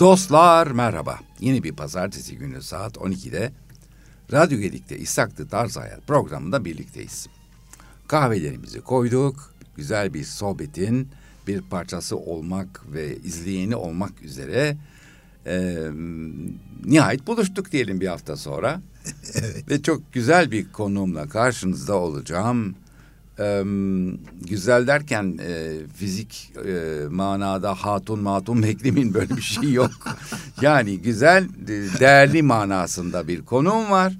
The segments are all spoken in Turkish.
Dostlar merhaba. Yeni bir pazartesi günü saat 12'de Radyo Gedik'te İshaklı Tarz Hayat programında birlikteyiz. Kahvelerimizi koyduk. Güzel bir sohbetin bir parçası olmak ve izleyeni olmak üzere e, nihayet buluştuk diyelim bir hafta sonra. evet. Ve çok güzel bir konumla karşınızda olacağım. Ee, güzel derken e, fizik e, manada hatun matun beklemeyin böyle bir şey yok. yani güzel değerli manasında bir konum var.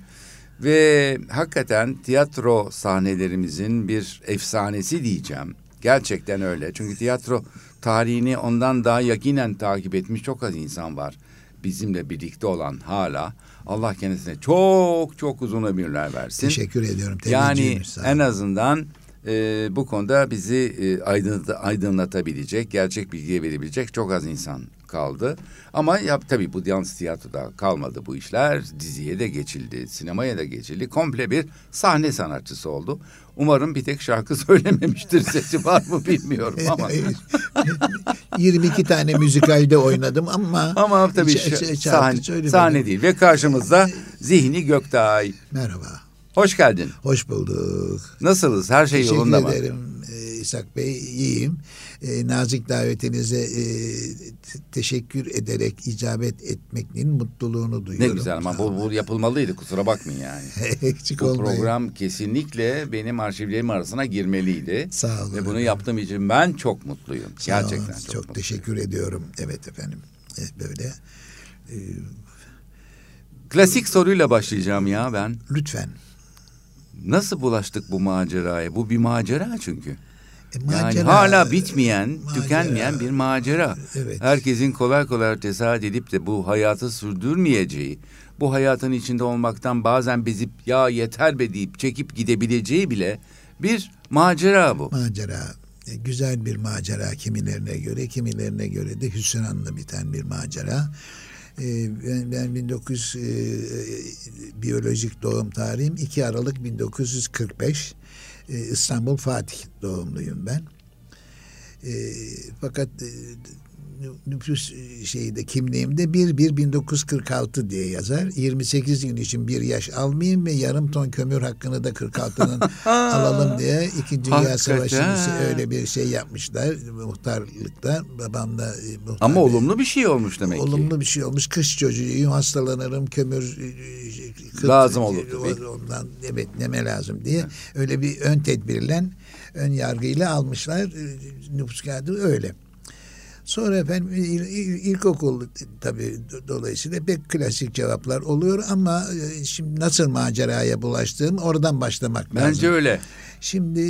Ve hakikaten tiyatro sahnelerimizin bir efsanesi diyeceğim. Gerçekten öyle. Çünkü tiyatro tarihini ondan daha yakinen takip etmiş çok az insan var. Bizimle birlikte olan hala. Allah kendisine çok çok uzun ömürler versin. Teşekkür ediyorum. Yani en azından e, bu konuda bizi e, aydınlat, aydınlatabilecek, gerçek bilgiye verebilecek çok az insan kaldı. Ama ya, tabii bu yalnız tiyatroda kalmadı bu işler. Diziye de geçildi, sinemaya da geçildi. Komple bir sahne sanatçısı oldu. Umarım bir tek şarkı söylememiştir. Sesi var mı bilmiyorum ama. 22 tane müzikalde oynadım ama ama tabii sahne, sahne değil ve karşımızda Zihni Göktay. Merhaba. Hoş geldin. Hoş bulduk. Nasılsınız? Her şey Teşekkür yolunda mı? Teşekkür ederim e, İshak Bey. İyiyim. E, nazik davetinize e, teşekkür ederek icabet etmenin mutluluğunu duyuyorum. Ne güzel ama bu, bu yapılmalıydı kusura bakmayın yani. Eksik bu olmayın. program kesinlikle benim arşivlerim arasına girmeliydi. Sağ olun. Ve bunu yaptığım için ben çok mutluyum. Sağ Gerçekten olun. çok, çok mutluyum. teşekkür ediyorum. Evet efendim. Evet, böyle. Ee, Klasik soruyla başlayacağım ya ben. Lütfen. Nasıl bulaştık bu maceraya? Bu bir macera çünkü. E, macera, yani hala bitmeyen, macera, tükenmeyen bir macera. Evet. Herkesin kolay kolay tesadüf edip de bu hayatı sürdürmeyeceği, bu hayatın içinde olmaktan bazen bezip ya yeter be deyip çekip gidebileceği bile bir macera bu. Macera. E, güzel bir macera kimilerine göre, kimilerine göre de hüsranla biten bir macera. Ee, ben, ben 1900 e, biyolojik doğum tarihim 2 Aralık 1945 e, İstanbul Fatih doğumluyum ben. E, fakat nüfus şeyde kimliğimde 1 1 1946 diye yazar. 28 gün için bir yaş almayayım ve yarım ton kömür hakkını da 46'nın alalım diye 2. Dünya Savaşı'nı öyle bir şey yapmışlar muhtarlıkta. Babam da muhtar Ama olumlu bir şey olmuş demek olumlu ki. Olumlu bir şey olmuş. Kış çocuğuyum hastalanırım kömür kıt, lazım olur tabii. Ondan evet neme lazım diye. Öyle bir ön tedbirlen ön yargıyla almışlar. Nüfus kağıdı öyle. Sonra efendim il, il, ilkokul tabii dolayısıyla pek klasik cevaplar oluyor ama e, şimdi nasıl maceraya bulaştığım oradan başlamak Bence lazım. Bence öyle. Şimdi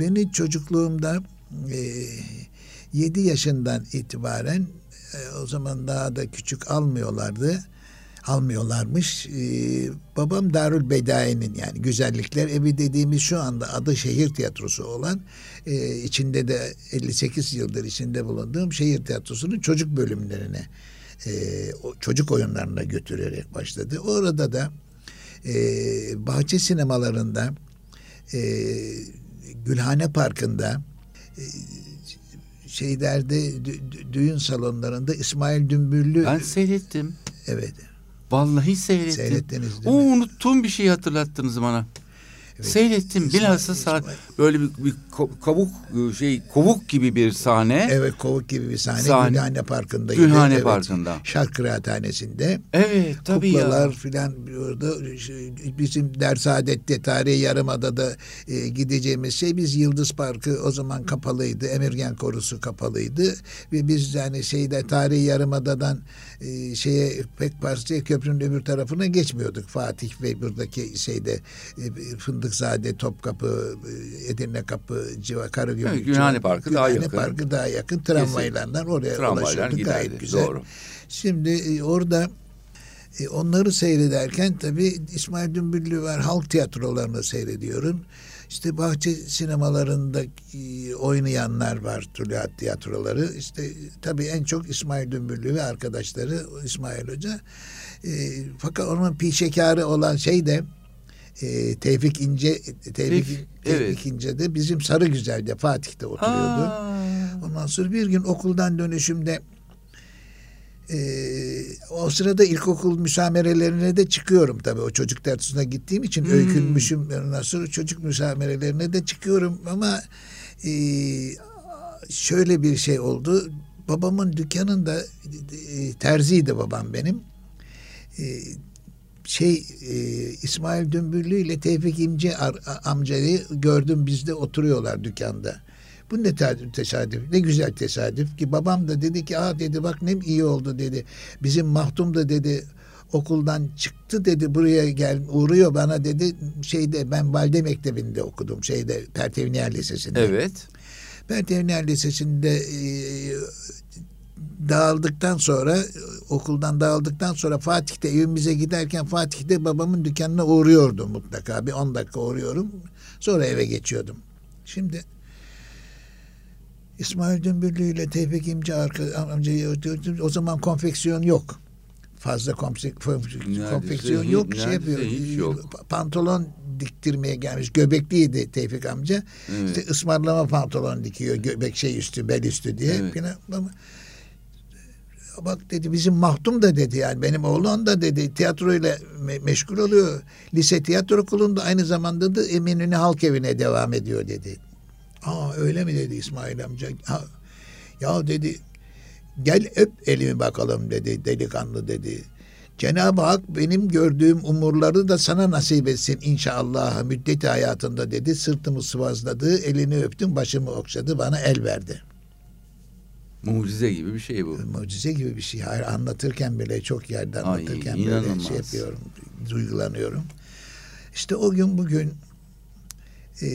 beni çocukluğumda e, 7 yaşından itibaren e, o zaman daha da küçük almıyorlardı almıyorlarmış. Ee, babam Darül Bedai'nin yani güzellikler evi dediğimiz şu anda adı şehir tiyatrosu olan e, içinde de 58 yıldır içinde bulunduğum şehir tiyatrosunun çocuk bölümlerine e, çocuk oyunlarına götürerek başladı. Orada da e, bahçe sinemalarında e, Gülhane Parkı'nda e, şeylerde düğün salonlarında İsmail Dümbüllü ben seyrettim. Evet. Vallahi seyrettim. Seyrettiniz değil mi? O unuttuğum bir şey hatırlattınız bana. Evet. Seyrettim. Bilhassa saat böyle bir, bir kavuk şey kovuk gibi bir sahne. Evet kovuk gibi bir sahne. sahne. Gülhane Parkı'nda. Gülhane evet. Parkı'nda. Şark Kıraathanesi'nde. Evet tabii Kuklalar ya. filan orada bizim Dersaadet'te tarihi yarımadada e, gideceğimiz şey biz Yıldız Parkı o zaman kapalıydı. Emirgen Korusu kapalıydı. Ve biz yani şeyde tarihi yarımadadan e, şeye pek parçaya köprünün öbür tarafına geçmiyorduk. Fatih ve buradaki şeyde e, Fındıkzade, Topkapı, e, Edirne Kapı, Civa, Karagümrük. Evet, Gülhane Parkı Gülhane daha yakın. Parkı daha yakın. Tramvaylardan oraya Tramvaylar ulaşıyorduk. Gayet güzel. Doğru. Şimdi e, orada e, onları seyrederken tabii İsmail Dümbüllü var. Halk tiyatrolarını seyrediyorum. İşte bahçe sinemalarında e, oynayanlar var Tülhat tiyatroları. İşte tabii en çok İsmail Dümbüllü ve arkadaşları İsmail Hoca. E, fakat onun pişekarı olan şey de e, Tevfik İnce Tevfik, Tevfik, evet. İnce de bizim Sarı Güzel'de Fatih'te oturuyordu. Ha. Ondan sonra bir gün okuldan dönüşümde Ee, o sırada ilkokul müsamerelerine de çıkıyorum tabii. O çocuk tiyatrosuna gittiğim için hmm. öykünmüşüm. Nasıl çocuk müsamerelerine de çıkıyorum ama e, şöyle bir şey oldu. Babamın dükkanında e, terziydi babam benim. E, şey e, İsmail Dümbüllü ile Tevfik İmci amcayı gördüm bizde oturuyorlar dükkanda. Bu ne tesadüf, ne güzel tesadüf ki babam da dedi ki aa dedi bak ne iyi oldu dedi. Bizim Mahtum da dedi okuldan çıktı dedi buraya gel uğruyor bana dedi şeyde ben Valide Mektebi'nde okudum şeyde Pertevniyar Lisesi'nde. Evet. Pertevniyar Lisesi'nde e, dağıldıktan sonra okuldan dağıldıktan sonra Fatih'te evimize giderken Fatih'te babamın dükkanına uğruyordum mutlaka bir on dakika uğruyorum sonra eve geçiyordum. Şimdi İsmail Dümbüllü ile Tevfik İmci amcayı o zaman konfeksiyon yok. Fazla konfeksiyon yok. Şey yapıyor. Yok. Pantolon diktirmeye gelmiş. Göbekliydi Tevfik amca. Evet. İşte ısmarlama pantolon dikiyor. Göbek şey üstü, bel üstü diye. Evet. Ama, bak dedi bizim Mahtum da dedi yani benim oğlan da dedi tiyatroyla me meşgul oluyor. Lise tiyatro okulunda aynı zamanda da Eminönü Halk Evi'ne devam ediyor dedi. Aa öyle mi dedi İsmail amca. Ha, ya dedi gel öp elimi bakalım dedi delikanlı dedi. Cenab-ı Hak benim gördüğüm umurları da sana nasip etsin inşallah müddeti hayatında dedi. Sırtımı sıvazladı, elini öptüm, başımı okşadı, bana el verdi. Mucize gibi bir şey bu. Mucize gibi bir şey. Hayır anlatırken bile çok yerde anlatırken Ay, böyle şey yapıyorum, duygulanıyorum. İşte o gün bugün e,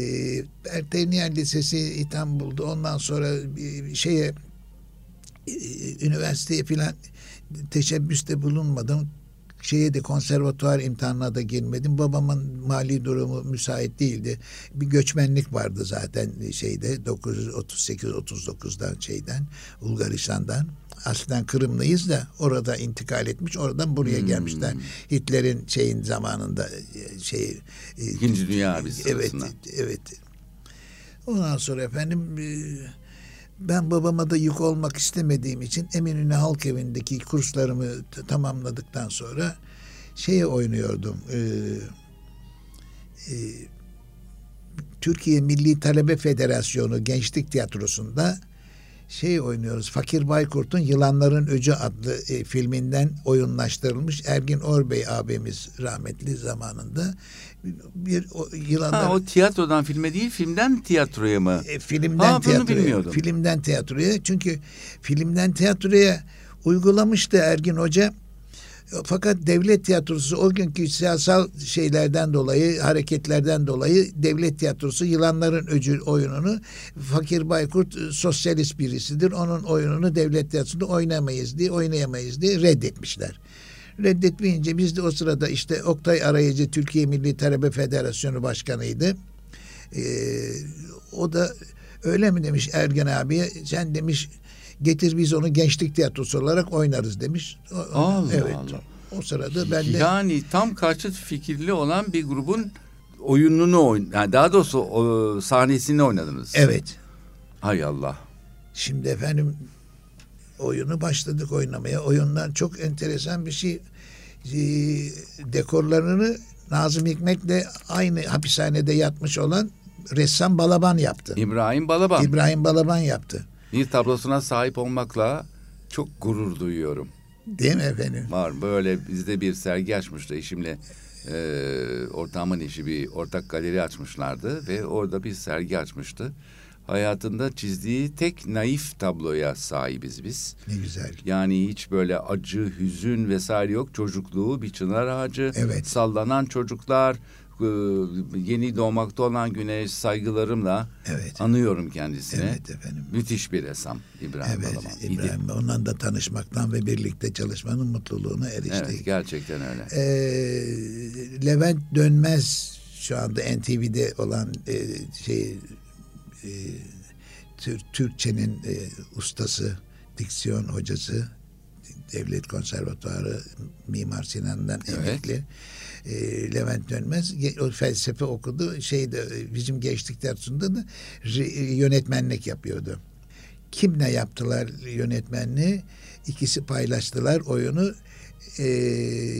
Erteniyer Lisesi İstanbul'da ondan sonra bir şeye e, üniversiteye filan teşebbüste bulunmadım. Şeye de konservatuvar imtihanına da girmedim. Babamın mali durumu müsait değildi. Bir göçmenlik vardı zaten şeyde 938-39'dan şeyden Bulgaristan'dan. Aslen Kırımlıyız da orada intikal etmiş. Oradan buraya hmm. gelmişler. Hitler'in şeyin zamanında e, şey e, İkinci Dünya Harbi Evet, evet. Ondan sonra efendim e, ben babama da yük olmak istemediğim için Eminönü Halk Evi'ndeki kurslarımı tamamladıktan sonra şeye oynuyordum. E, e, Türkiye Milli Talebe Federasyonu Gençlik Tiyatrosu'nda şey oynuyoruz. Fakir Baykurt'un Yılanların Öcü adlı e, filminden oyunlaştırılmış Ergin Orbey abimiz rahmetli zamanında bir o, yılanlar... Ha, o tiyatrodan filme değil filmden tiyatroya mı? E, filmden ha, tiyatroya. Filmden tiyatroya çünkü filmden tiyatroya uygulamıştı Ergin Hoca. Fakat devlet tiyatrosu o günkü siyasal şeylerden dolayı, hareketlerden dolayı devlet tiyatrosu Yılanların Öcü oyununu Fakir Baykurt e, sosyalist birisidir. Onun oyununu devlet tiyatrosunda oynamayız diye, oynayamayız diye reddetmişler. Reddetmeyince biz de o sırada işte Oktay Arayıcı Türkiye Milli Talebe Federasyonu Başkanı'ydı. Ee, o da öyle mi demiş Ergen abiye sen demiş getir biz onu gençlik tiyatrosu olarak oynarız demiş. Allah evet. Allah. O sırada ben de yani tam karşıt fikirli olan bir grubun oyununu oyn yani daha doğrusu o, sahnesini oynadınız. Evet. Hay Allah. Şimdi efendim oyunu başladık oynamaya. Oyunlar çok enteresan bir şey. Ee, dekorlarını Nazım Hikmet'le aynı hapishanede yatmış olan ressam Balaban yaptı. İbrahim Balaban. İbrahim Balaban yaptı. Bir tablosuna sahip olmakla çok gurur duyuyorum. Değil mi efendim? Var böyle bizde bir sergi açmıştı eşimle e, ortağımın eşi bir ortak galeri açmışlardı ve orada bir sergi açmıştı. Hayatında çizdiği tek naif tabloya sahibiz biz. Ne güzel. Yani hiç böyle acı, hüzün vesaire yok. Çocukluğu bir çınar ağacı, evet. sallanan çocuklar, yeni doğmakta olan güneş saygılarımla evet. anıyorum kendisini. Evet efendim. Müthiş bir ressam İbrahim evet, Balaban. İbrahim İdi. ondan da tanışmaktan ve birlikte çalışmanın mutluluğuna eriştik. Evet gerçekten öyle. Ee, Levent Dönmez şu anda NTV'de olan e, şey e, Türkçenin e, ustası, diksiyon hocası, Devlet Konservatuarı Mimar Sinan'dan evet. emekli e, Levent Dönmez o felsefe okudu. Şeyde bizim gençlik dersinde de yönetmenlik yapıyordu. Kimle yaptılar yönetmenliği? İkisi paylaştılar oyunu e,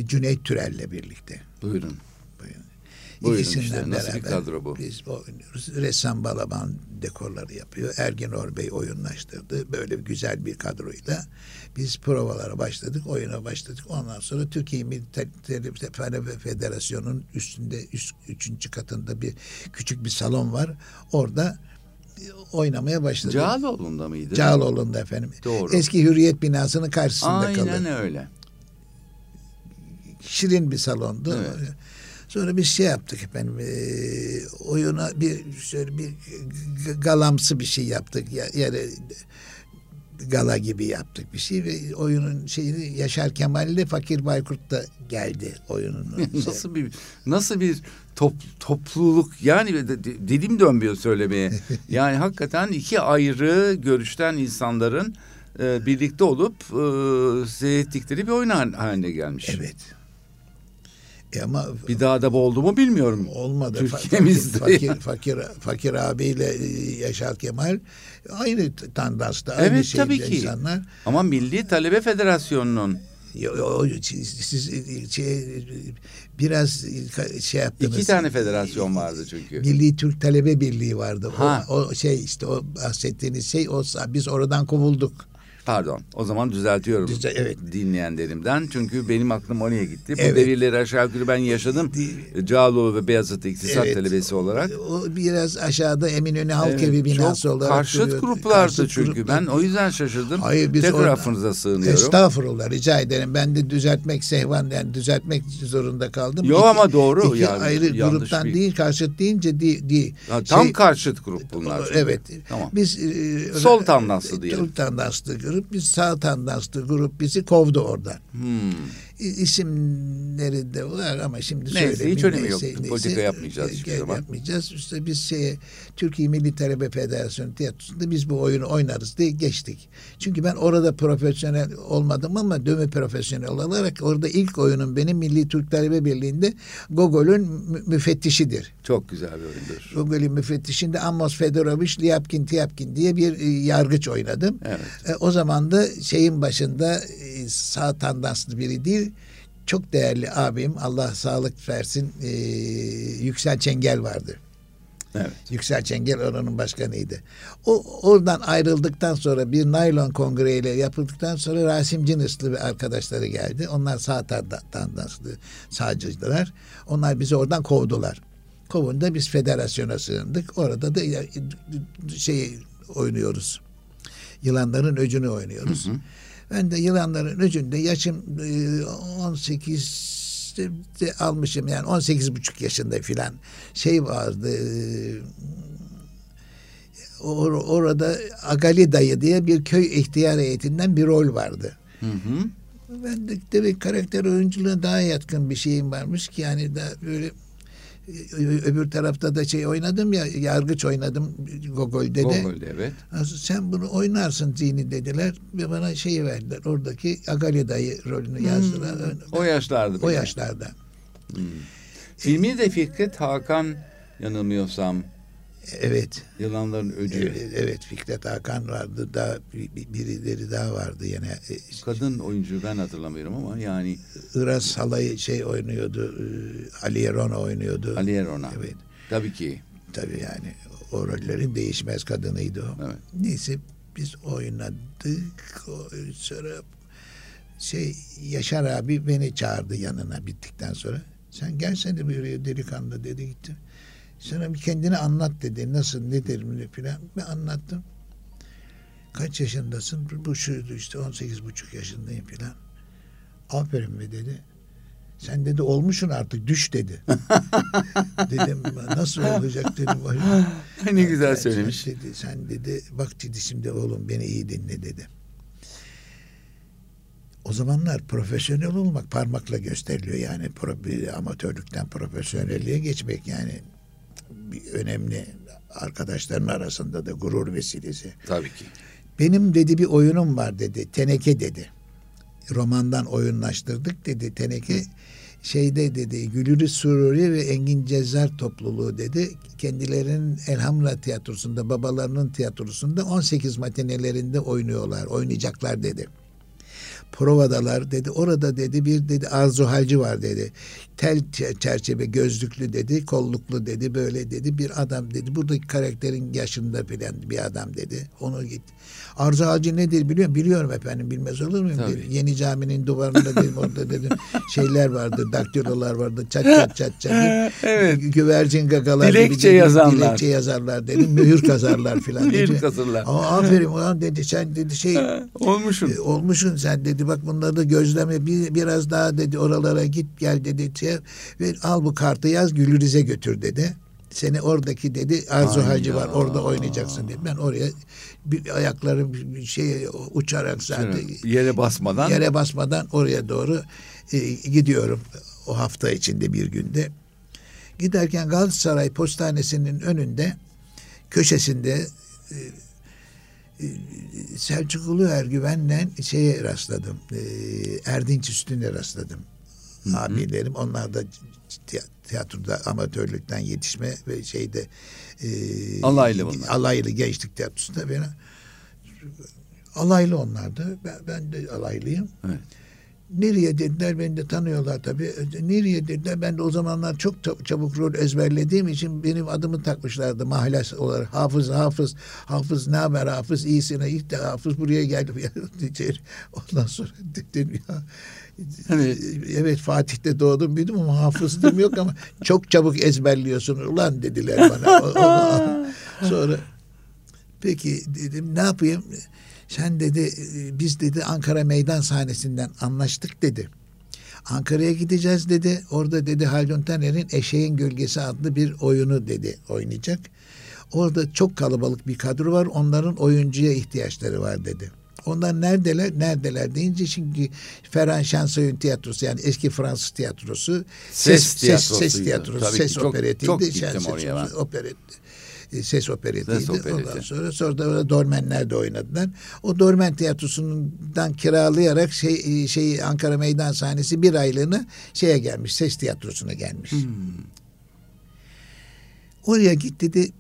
Cüneyt Türel'le birlikte. Buyurun. Buyurun. Buyurun İkisinden işte, nasıl bir kadro bu? Biz oynuyoruz. Ressam Balaban dekorları yapıyor. Ergin Orbey oyunlaştırdı. Böyle güzel bir kadroyla biz provalara başladık, oyuna başladık. Ondan sonra Türkiye Milli Talebe Federasyonu'nun üstünde, üst, üçüncü katında bir küçük bir salon var. Orada oynamaya başladık. Cağaloğlu'nda mıydı? Cağaloğlu'nda efendim. Doğru. Eski Hürriyet binasının karşısında Aynen kalır. öyle. Şirin bir salondu. Evet. Sonra biz şey yaptık efendim. E, oyuna bir şöyle bir galamsı bir şey yaptık. Ya- Yani gala gibi yaptık bir şey ve oyunun şeyini Yaşar Kemal ile Fakir Baykurt da geldi oyunun. nasıl bir nasıl bir top, topluluk yani de- de- dilim dönmüyor söylemeye. Yani hakikaten iki ayrı görüşten insanların e, birlikte olup e, seyrettikleri bir oyun hal- haline gelmiş. evet. E ama Bir daha da bu oldu mu bilmiyorum. olmadı. Türkiye'mizde Fakir, yani. fakir, fakir abiyle e, Yaşar Kemal aynı tandansta, aynı Evet, şeyde tabii ki. insanlar. Ama Milli Talebe Federasyonu'nun Yo- yo- siz, siz şey, biraz şey yaptınız. iki tane federasyon vardı çünkü. Milli Türk Talebe Birliği vardı. Ha. O, o şey işte o bahsettiğiniz şey o biz oradan kovulduk. Pardon. O zaman düzeltiyorum. Düzel- evet. Dinleyenlerimden. Çünkü benim aklım oraya gitti. Bu Evet. devirleri aşağı yukarı ben yaşadım. Cağaloğlu ve Beyazıt İktisat Evet. Talebesi olarak. O biraz aşağıda Eminönü Halk Evet, Evi binası çok olarak karşıt duruyordu. gruplardı Karşıt çünkü. gruplar. Ben o yüzden şaşırdım. Hayır, biz Tekrar affınıza sığınıyorum. Estağfurullah rica ederim. Ben de düzeltmek sehvan yani düzeltmek zorunda kaldım. Yo İki- ama doğru. İki Yani ayrı gruptan bir- değil karşıt deyince değil. değil. Ha, tam Şey- karşıt grup bunlar. çünkü. Evet. Tamam. Biz e, Sol tandanslı diyelim. Sol tandanslı grup, biz sağ tandanslı grup bizi kovdu oradan. Hmm. İsimleri de var ama şimdi Neyse, söyleyeyim. hiç önemi yok. Politika yapmayacağız hiçbir zaman. Yapmayacağız. İşte biz şeye, Türkiye Milli Talebe Federasyonu tiyatrosunda biz bu oyunu oynarız diye geçtik. Çünkü ben orada profesyonel olmadım ama dövme profesyonel olarak orada ilk oyunum benim Milli Türk Talebe Birliği'nde Gogol'ün mü- müfettişidir. Çok güzel bir oyundur. Gogol'ün müfettişinde Amos Fedorovich Lyapkin Tiyapkin diye bir e, yargıç oynadım. Evet. E, o zaman da şeyin başında e, sağ tandanslı biri değil çok değerli abim Allah sağlık versin e, Yüksel Çengel vardı. Evet. Yüksel Çengel oranın başkanıydı. O oradan ayrıldıktan sonra bir naylon kongreyle yapıldıktan sonra Rasim Cinıslı ve arkadaşları geldi. Onlar sağ tanda- tandanslı sağcılar. Onlar bizi oradan kovdular. Kovunda biz federasyona sığındık. Orada da şey oynuyoruz. Yılanların öcünü oynuyoruz. Ben de yılanların öcünde yaşım e, 18 de almışım yani 18 buçuk yaşında filan şey vardı e, or- orada Agali Dayı diye bir köy ihtiyar heyetinden bir rol vardı. Hı hı. Ben de demek karakter oyunculuğuna daha yatkın bir şeyim varmış ki yani da böyle öbür tarafta da şey oynadım ya yargıç oynadım Gogol'de de. Gogol'de evet. Sen bunu oynarsın Zihni dediler ve bana şeyi verdiler. Oradaki Agali dayı rolünü yazdılar. O yaşlarda. o yaşlarda. Filmi de Fikret Hakan yanılmıyorsam Evet. Yılanların Öcü. Evet, evet Fikret Hakan vardı. Bir- birileri daha vardı yine. E, Kadın oyuncu ben hatırlamıyorum ama yani Iras Halay şey oynuyordu. e, Ali Erona oynuyordu. Ali Erona. Evet. Tabii ki. Tabii yani o rollerin değişmez kadınıydı o. Evet. Neyse biz oynadık. Sonra şey Yaşar abi beni çağırdı yanına bittikten sonra. Sen gelsene buraya delikanlı dedi gitti. Sana bir kendini anlat dedi. Nasıl nedir mi filan. Ben anlattım. Kaç yaşındasın? Bu şuydu işte 18 buçuk yaşındayım filan. Aferin mi dedi. Sen dedi olmuşsun artık düş dedi. dedim nasıl olacak dedim. ne güzel söylemiş. Sen dedi, sen dedi bak dedi şimdi oğlum beni iyi dinle dedi. O zamanlar profesyonel olmak parmakla gösteriliyor yani pro, amatörlükten profesyonelliğe geçmek yani bir önemli arkadaşların arasında da gurur vesilesi. Tabii ki. Benim dedi bir oyunum var dedi. Teneke dedi. Romandan oyunlaştırdık dedi. Teneke şeyde dedi Gülürü Sururi ve Engin Cezzar topluluğu dedi kendilerinin Elhamra tiyatrosunda babalarının tiyatrosunda 18 matinelerinde oynuyorlar oynayacaklar dedi provadalar dedi. Orada dedi bir dedi Arzu Halci var dedi. Tel çerçeve gözlüklü dedi, kolluklu dedi, böyle dedi bir adam dedi. Buradaki karakterin yaşında filan bir adam dedi. Onu git. Arzu Halci nedir biliyor musun? Biliyorum efendim bilmez olur muyum? Dedi. Yeni caminin duvarında dedim orada dedim şeyler vardı, daktilolar vardı. Çat çat çat çat. evet. Güvercin gagalar dilekçe gibi, yazarlar. Dilekçe yazarlar dedim. Mühür kazarlar filan Mühür kazarlar. Aa, aferin ulan dedi sen dedi şey olmuşsun. E, olmuşsun sen dedi bak bunları gözleme bir, biraz daha dedi oralara git gel dedi şey, ve al bu kartı yaz Gülriz'e götür dedi. Seni oradaki dedi Arzu Ay Hacı ya. var orada oynayacaksın dedi. Ben oraya bir ayaklarım bir şey uçarak zaten Yere basmadan. yere basmadan oraya doğru e, gidiyorum o hafta içinde bir günde. Giderken Galatasaray Postanesi'nin önünde köşesinde e, Selçuklu Ergüven'le şeye rastladım. E, Erdinç Üstün'e rastladım. Abilerim onlar da tiy- tiyatroda amatörlükten yetişme ve şeyde e, Alaylı bunlar. Alaylı gençlik tiyatrosunda beni alaylı onlardı. Ben, ben de alaylıyım. Evet. Nereye dediler beni de tanıyorlar tabii. Nereye dediler ben de o zamanlar çok çab- çabuk rol ezberlediğim için benim adımı takmışlardı mahlas olarak. Hafız hafız hafız ne haber hafız iyisin iyi de hafız buraya geldi. Ondan sonra dedim ya Hani- evet Fatih'te doğdum büyüdüm ama hafızlığım yok ama çok çabuk ezberliyorsun ulan dediler bana. Sonra peki dedim ne yapayım? Sen dedi biz dedi Ankara meydan sahnesinden anlaştık dedi. Ankara'ya gideceğiz dedi. Orada dedi Haldun Taner'in Eşeğin Gölgesi adlı bir oyunu dedi oynayacak. Orada çok kalabalık bir kadro var. Onların oyuncuya ihtiyaçları var dedi. Onlar neredeler? Neredeler deyince çünkü Ferhan Şansoy'un tiyatrosu yani eski Fransız tiyatrosu Ses ses, tiyatrosuydu. ses tiyatrosu, Tabii ses çok- operetiydi. çok Şen- gittim ses- oraya ben. Ses operetiydi. Ses opereti. Ondan sonra sonra da Dormenler de oynadılar. O Dormen tiyatrosundan kiralayarak şey şey Ankara Meydan sahnesi bir aylığına şeye gelmiş. Ses tiyatrosuna gelmiş. Hmm. Oraya git dedi.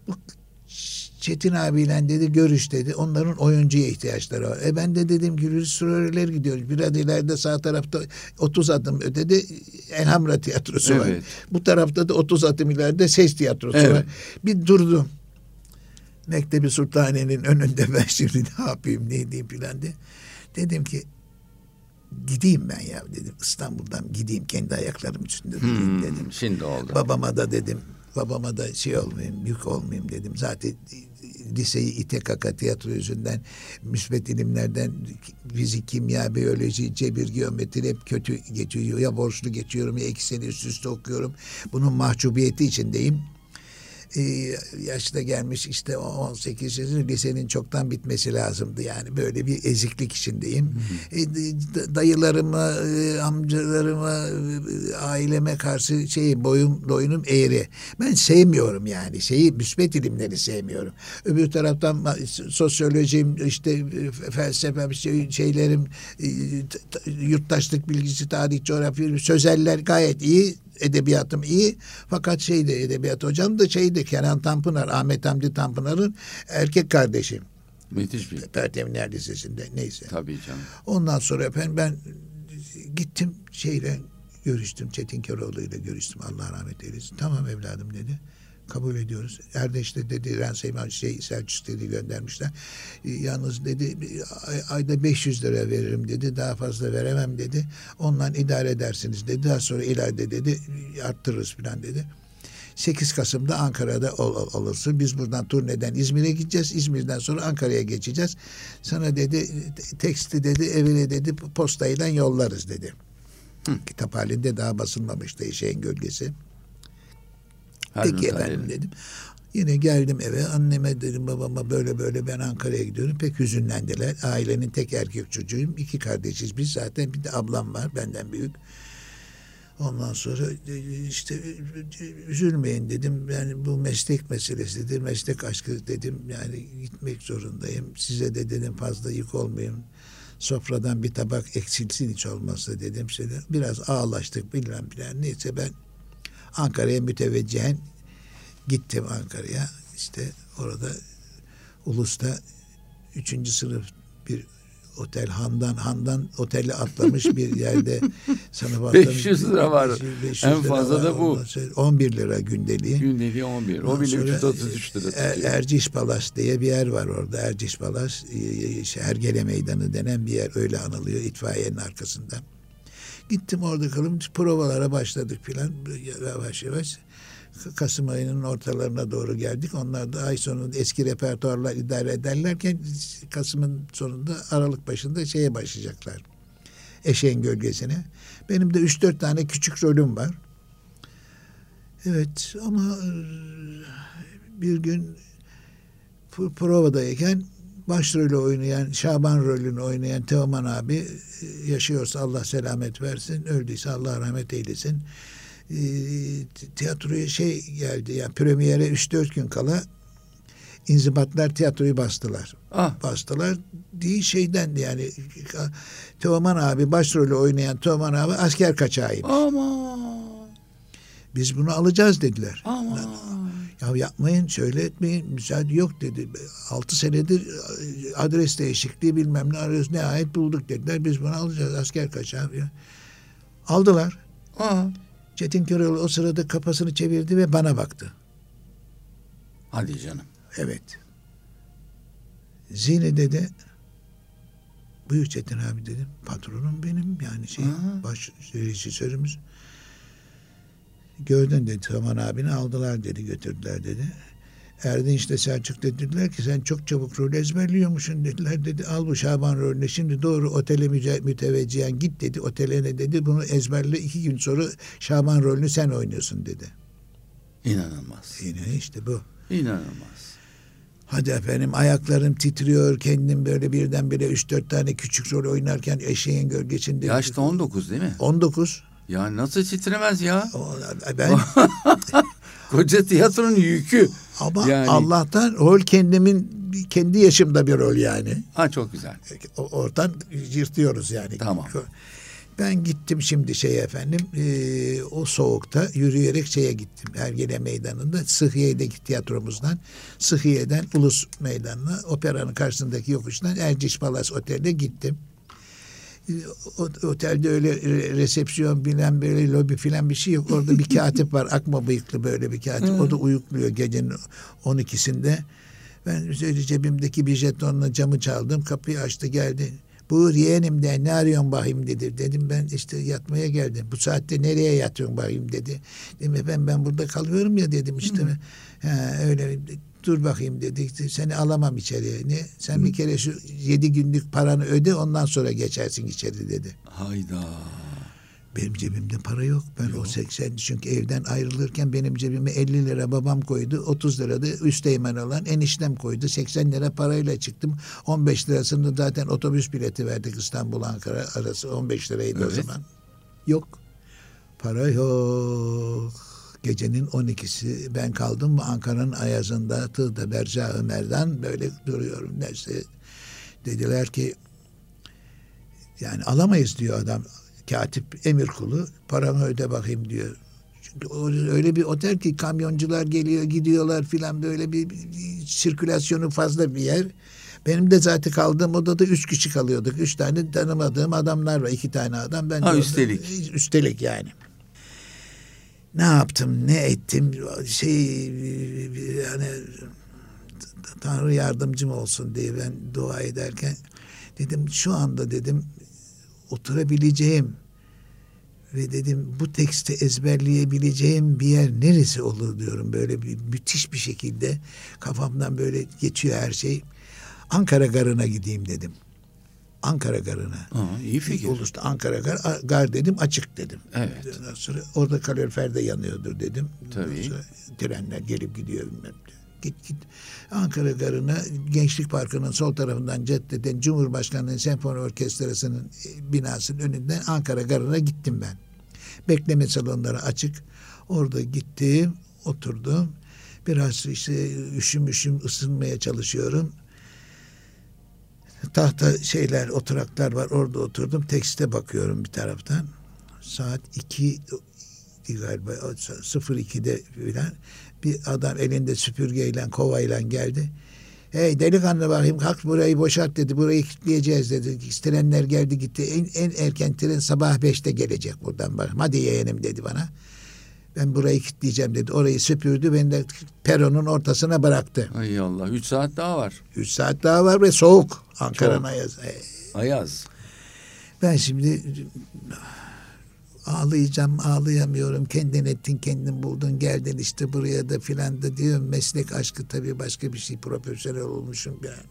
Çetin abiyle dedi görüş dedi. Onların oyuncuya ihtiyaçları var. E ben de dedim Gülür Sürerler gidiyoruz. Biraz ileride sağ tarafta 30 adım ötede Elhamra tiyatrosu var. Evet. Bu tarafta da 30 adım ileride ses tiyatrosu Evet. var. Bir durdum. Mektebi Sultaniye'nin önünde ben şimdi ne yapayım ne edeyim filan diye. Dedim ki gideyim ben ya dedim. İstanbul'dan gideyim kendi ayaklarım üstünde durayım Hmm, dedim. Şimdi oldu. Babama da dedim babama da şey olmayayım yük olmayayım dedim. Zaten liseyi İTKK tiyatro yüzünden müsbet ilimlerden fizik, kimya, biyoloji, cebir, geometri hep kötü geçiyor. Ya borçlu geçiyorum ya iki sene üst üste okuyorum. Bunun mahcubiyeti içindeyim. Ee, yaşta gelmiş işte 18 yaşında lisenin çoktan bitmesi lazımdı yani böyle bir eziklik içindeyim. E, d- dayılarıma, e, amcalarıma, e, aileme karşı şey boyum boynum eğri. Ben sevmiyorum yani şeyi müsbet ilimleri sevmiyorum. Öbür taraftan sosyolojim işte e, felsefem şey, şeylerim e, yurttaşlık bilgisi, tarih, coğrafya, sözeller gayet iyi edebiyatım iyi. Fakat şeydi edebiyat hocam da şeydi Kenan Tanpınar, Ahmet Hamdi Tanpınar'ın erkek kardeşi. Müthiş bir. Perteminler Lisesi'nde neyse. Tabii canım. Ondan sonra efendim ben gittim şeyle görüştüm. Çetin Keroğlu ile görüştüm. Allah rahmet eylesin. Tamam evladım dedi. Kabul ediyoruz. Erdeş de dedi Renseyman şey Selçuk dedi göndermişler. E, Yalnız dedi ay- ayda 500 lira veririm dedi. Daha fazla veremem dedi. Ondan idare edersiniz dedi. Daha sonra ileride dedi arttırırız falan dedi. 8 Kasım'da Ankara'da ol, ol- olursun. Biz buradan turneden İzmir'e gideceğiz. İzmir'den sonra Ankara'ya geçeceğiz. Sana dedi te- teksti dedi evine dedi postayla yollarız dedi. Kitap halinde daha basılmamıştı şeyin gölgesi. Peki Taner'in. efendim dedim. Yine geldim eve anneme dedim babama böyle böyle ben Ankara'ya gidiyorum. Pek hüzünlendiler. Ailenin tek erkek çocuğuyum. İki kardeşiz biz zaten bir de ablam var benden büyük. Ondan sonra e, işte e, üzülmeyin dedim. Yani bu meslek meselesidir. Meslek aşkı dedim. Yani gitmek zorundayım. Size de dedim fazla yük olmayayım. Sofradan bir tabak eksilsin hiç olmazsa dedim. Şöyle biraz ağlaştık bilmem bilmem. Neyse ben Ankara'ya müteveccihen gittim Ankara'ya. İşte orada Ulus'ta üçüncü sınıf bir otel Handan Handan oteli atlamış bir yerde sınıf atlamış. 500 lira var. 500 en fazla var. da bu. 11 lira gündeliği. Gündeliği 11. O bile 333 lira er. Erciş Palas diye bir yer var orada. Erciş Palas, işte Ergele Meydanı denen bir yer öyle anılıyor itfaiyenin arkasında. Gittim orada kalıp provalara başladık filan yavaş yavaş. Kasım ayının ortalarına doğru geldik. Onlar da ay sonunda eski repertuarlar idare ederlerken Kasım'ın sonunda Aralık başında şeye başlayacaklar. Eşeğin gölgesine. Benim de üç dört tane küçük rolüm var. Evet ama e, bir gün provadayken başrolü oynayan, Şaban rolünü oynayan Teoman abi e, yaşıyorsa Allah selamet versin, öldüyse Allah rahmet eylesin e, tiyatroya şey geldi yani premiere 3-4 gün kala inzibatlar tiyatroyu bastılar. Ah. Bastılar değil şeyden yani Teoman abi başrolü oynayan Teoman abi asker kaçağıymış. Ama. Biz bunu alacağız dediler. Ama. Ya yapmayın şöyle etmeyin müsaade yok dedi. Altı senedir e, adres değişikliği bilmem ne arıyoruz nihayet bulduk dediler. Biz bunu alacağız asker kaçağı. Aldılar. Aa. Çetin Köroğlu o sırada kafasını çevirdi ve bana baktı. Hadi canım. Evet. Zine dedi buyur Çetin abi dedim. Patronum benim yani şey Aha. baş rejisörümüz. Gördün dedi Teoman abini aldılar dedi götürdüler dedi. Erdinç de Selçuk dediler ki sen çok çabuk rol ezberliyormuşsun dediler dedi. Al bu Şaban rolünü şimdi doğru otele müteveccihen git dedi. Otele ne dedi bunu ezberle iki gün sonra Şaban rolünü sen oynuyorsun dedi. İnanılmaz. Yine işte bu. İnanılmaz. Hadi efendim ayaklarım titriyor kendim böyle birdenbire üç dört tane küçük rol oynarken eşeğin gölgesinde. Yaşta 19 değil mi? 19. Ya nasıl titremez ya? Ben Koca tiyatronun yükü. Ama yani... Allah'tan rol kendimin kendi yaşımda bir rol yani. Ha çok güzel. Oradan yırtıyoruz yani. Tamam. Ben gittim şimdi şey efendim e, o soğukta yürüyerek şeye gittim. Ergene Meydanı'nda Sıhhiye'deki tiyatromuzdan Sıhhiye'den Ulus Meydanı'na operanın karşısındaki yokuştan Erciş Palas Otel'e gittim otelde öyle resepsiyon bilen böyle lobi filan bir şey yok. Orada bir katip var. Akma bıyıklı böyle bir katip. O da uyukluyor gecenin 12'sinde. Ben üzeri cebimdeki bir jetonla camı çaldım. Kapıyı açtı geldi. Buyur yeğenim de ne arıyorsun bakayım dedi. Dedim ben işte yatmaya geldim. Bu saatte nereye yatıyorsun bakayım dedi. Dedim ben ben burada kalıyorum ya dedim işte. Hı. Ha, öyle dur bakayım dedi. Seni alamam içeriye. Ne? Sen Hı. bir kere şu yedi günlük paranı öde ondan sonra geçersin içeri dedi. Hayda. Benim cebimde para yok. Ben yok. o 80 çünkü evden ayrılırken benim cebime 50 lira babam koydu. 30 lira da üsteğmen olan eniştem koydu. 80 lira parayla çıktım. 15 lirasını zaten otobüs bileti verdik İstanbul Ankara arası 15 liraydı evet. o zaman. Yok. Para yok. Gecenin 12'si ben kaldım mı Ankara'nın ayazında Tığda Berca Ömer'den böyle duruyorum. Neyse dediler ki yani alamayız diyor adam. Katip emir kulu paramı öde bakayım diyor. Çünkü öyle bir otel ki kamyoncular geliyor gidiyorlar filan böyle bir, bir, sirkülasyonu fazla bir yer. Benim de zaten kaldığım odada üç kişi kalıyorduk. Üç tane tanımadığım adamlar var. iki tane adam. Ben ha, üstelik. Üstelik yani ne yaptım ne ettim şey yani Tanrı yardımcım olsun diye ben dua ederken dedim şu anda dedim oturabileceğim ve dedim bu teksti ezberleyebileceğim bir yer neresi olur diyorum böyle bir müthiş bir şekilde kafamdan böyle geçiyor her şey. Ankara Garı'na gideyim dedim. Ankara Garı'na. Aa, iyi fikir. Ulus'ta Ankara Gar, gar dedim açık dedim. Evet. Ondan sonra orada kalorifer de yanıyordur dedim. Tabii. Sonra trenler gelip gidiyor bilmem Git git. Ankara Garı'na Gençlik Parkı'nın sol tarafından caddeden Cumhurbaşkanlığı Senfoni Orkestrası'nın e, binasının önünden Ankara Garı'na gittim ben. Bekleme salonları açık. Orada gittim, oturdum. Biraz işte üşüm üşüm ısınmaya çalışıyorum tahta şeyler, oturaklar var. Orada oturdum. Tekste bakıyorum bir taraftan. Saat iki galiba 02'de filan bir adam elinde süpürgeyle kovayla geldi. Hey delikanlı bakayım kalk burayı boşalt dedi. Burayı kilitleyeceğiz dedi. Trenler geldi gitti. En, en erken tren sabah beşte gelecek buradan bak. Hadi yeğenim dedi bana. Ben burayı kilitleyeceğim dedi. Orayı süpürdü. Beni de peronun ortasına bıraktı. Ay Allah. Üç saat daha var. Üç saat daha var ve soğuk. Ankara'nın ayazı. Ayaz. Ben şimdi ağlayacağım ağlayamıyorum. Kendin ettin kendin buldun. Geldin işte buraya da filan da diyorum. Meslek aşkı tabii başka bir şey. Profesyonel olmuşum ben.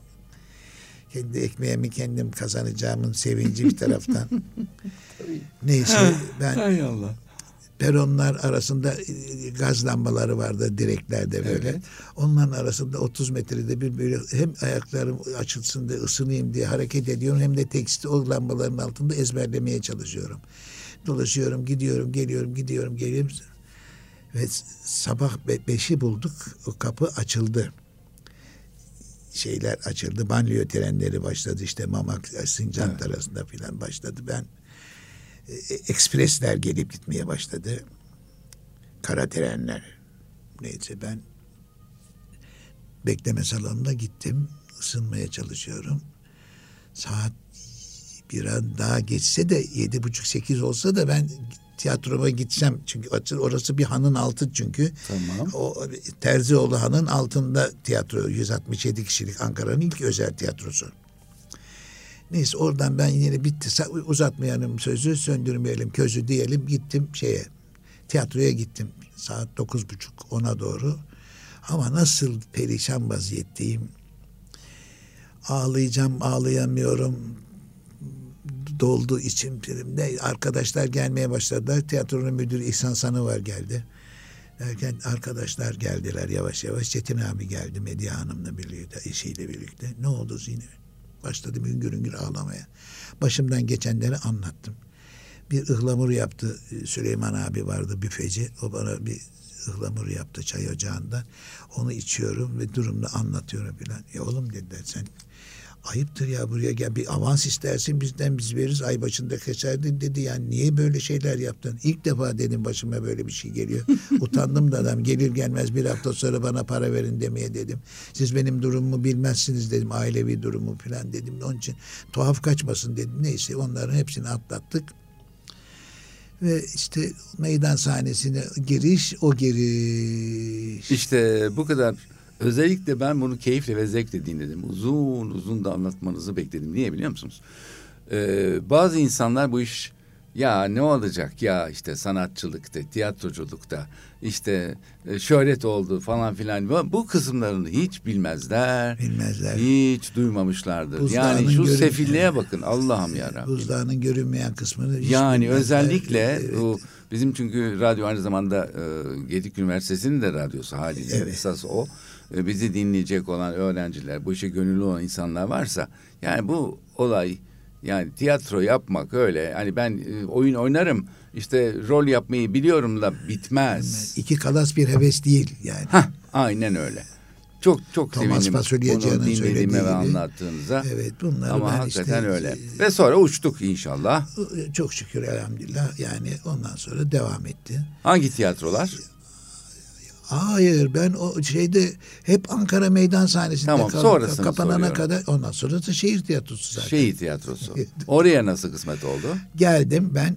Kendi ekmeğimi kendim kazanacağımın sevinci bir taraftan. Neyse ben Hay Allah. Peronlar arasında e, gaz lambaları vardı direklerde böyle. Evet. Onların arasında 30 metrede bir böyle hem ayaklarım açılsın da ısınayım diye hareket ediyorum hem de teksti o lambaların altında ezberlemeye çalışıyorum. Dolaşıyorum, gidiyorum, geliyorum, gidiyorum, geliyorum. Ve sabah be- beşi bulduk. O kapı açıldı. Şeyler açıldı. Banliyö trenleri başladı. işte Mamak, Sincan Evet. arasında filan başladı. Ben e, ekspresler gelip gitmeye başladı. Kara trenler. Neyse ben bekleme salonuna gittim. Isınmaya çalışıyorum. Saat bir an daha geçse de yedi buçuk sekiz olsa da ben tiyatroma gitsem. Çünkü orası bir hanın altı çünkü. Tamam. O Terzioğlu Han'ın altında tiyatro 167 kişilik Ankara'nın ilk özel tiyatrosu. Neyse oradan ben yine bitti. Uzatmayalım sözü söndürmeyelim közü diyelim. Gittim şeye tiyatroya gittim. Saat dokuz buçuk ona doğru. Ama nasıl perişan vaziyetteyim. Ağlayacağım ağlayamıyorum. Doldu içim primde arkadaşlar gelmeye başladılar tiyatronun müdürü İhsan Sanı var geldi. Derken arkadaşlar geldiler yavaş yavaş. Çetin abi geldi Medya Hanım'la birlikte eşiyle birlikte. Ne oldu Zine başladım hüngür hüngür ağlamaya. Başımdan geçenleri anlattım. Bir ıhlamur yaptı Süleyman abi vardı büfeci. O bana bir ıhlamur yaptı çay ocağında. Onu içiyorum ve durumda anlatıyorum filan. Ya oğlum dediler sen ayıptır ya buraya gel bir avans istersin bizden biz veririz ay başında keserdin dedi. Yani niye böyle şeyler yaptın? İlk defa dedim başıma böyle bir şey geliyor. Utandım da adam gelir gelmez bir hafta sonra bana para verin demeye dedim. Siz benim durumumu bilmezsiniz dedim ailevi durumu falan dedim. Onun için tuhaf kaçmasın dedim. Neyse onların hepsini atlattık. Ve işte meydan sahnesine giriş o giriş. İşte bu kadar özellikle ben bunu keyifle ve zevkle dinledim. Uzun uzun da anlatmanızı bekledim. Niye biliyor musunuz? Ee, bazı insanlar bu iş ya ne olacak ya işte sanatçılıkta, tiyatroculukta işte e, şöhret oldu falan filan. Bu- Bu kısımlarını hiç bilmezler. bilmezler. Hiç duymamışlardır. Buzdağının yani şu görün- sefilliğe bakın Allah'ım ya Buzdağının görünmeyen kısmını hiç Yani bilmezler. özellikle Evet. bu bizim çünkü radyo aynı zamanda e, Gedik Üniversitesi'nin de radyosu haliyle Evet. esas o. E, bizi dinleyecek olan öğrenciler, bu işe gönüllü olan insanlar varsa yani bu olay yani tiyatro yapmak öyle hani ben e, oyun oynarım işte rol yapmayı biliyorum da bitmez. İki kalas bir heves değil yani. Hah, aynen öyle. Çok çok Thomas sevindim bunu dinlediğime söylediği ve anlattığınıza. Evet bunları Ama ben hakikaten işte öyle. Ve sonra uçtuk inşallah. e, çok şükür elhamdülillah yani ondan sonra devam etti. Hangi tiyatrolar? Hayır ben o şeyde hep Ankara meydan sahnesinde Tamam, kaldım. kapanana soruyorum. kadar ondan sonra da şehir tiyatrosu zaten. Şehit tiyatrosu. Oraya nasıl kısmet oldu? Geldim ben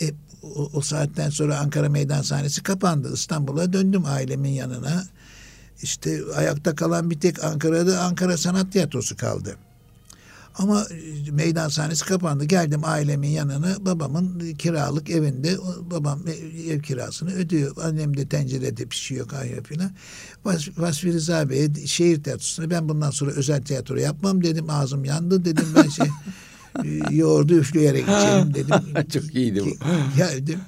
e, o, o saatten sonra Ankara meydan sahnesi kapandı. İstanbul'a döndüm ailemin yanına. İşte ayakta kalan bir tek Ankara'da Ankara Sanat Tiyatrosu kaldı. Ama e, meydan sahnesi kapandı. Geldim ailemin yanına babamın kiralık evinde babam e- ev kirasını ödüyor. Annem de tencerede pişiyor kaynıyor filan. Vas, Vasfi Rıza Bey'e şehir tiyatrosuna ben bundan sonra özel tiyatro yapmam dedim. Ağzım yandı dedim ben şey e, yoğurdu üfleyerek içelim dedim. Çok iyiydi bu. Geldim.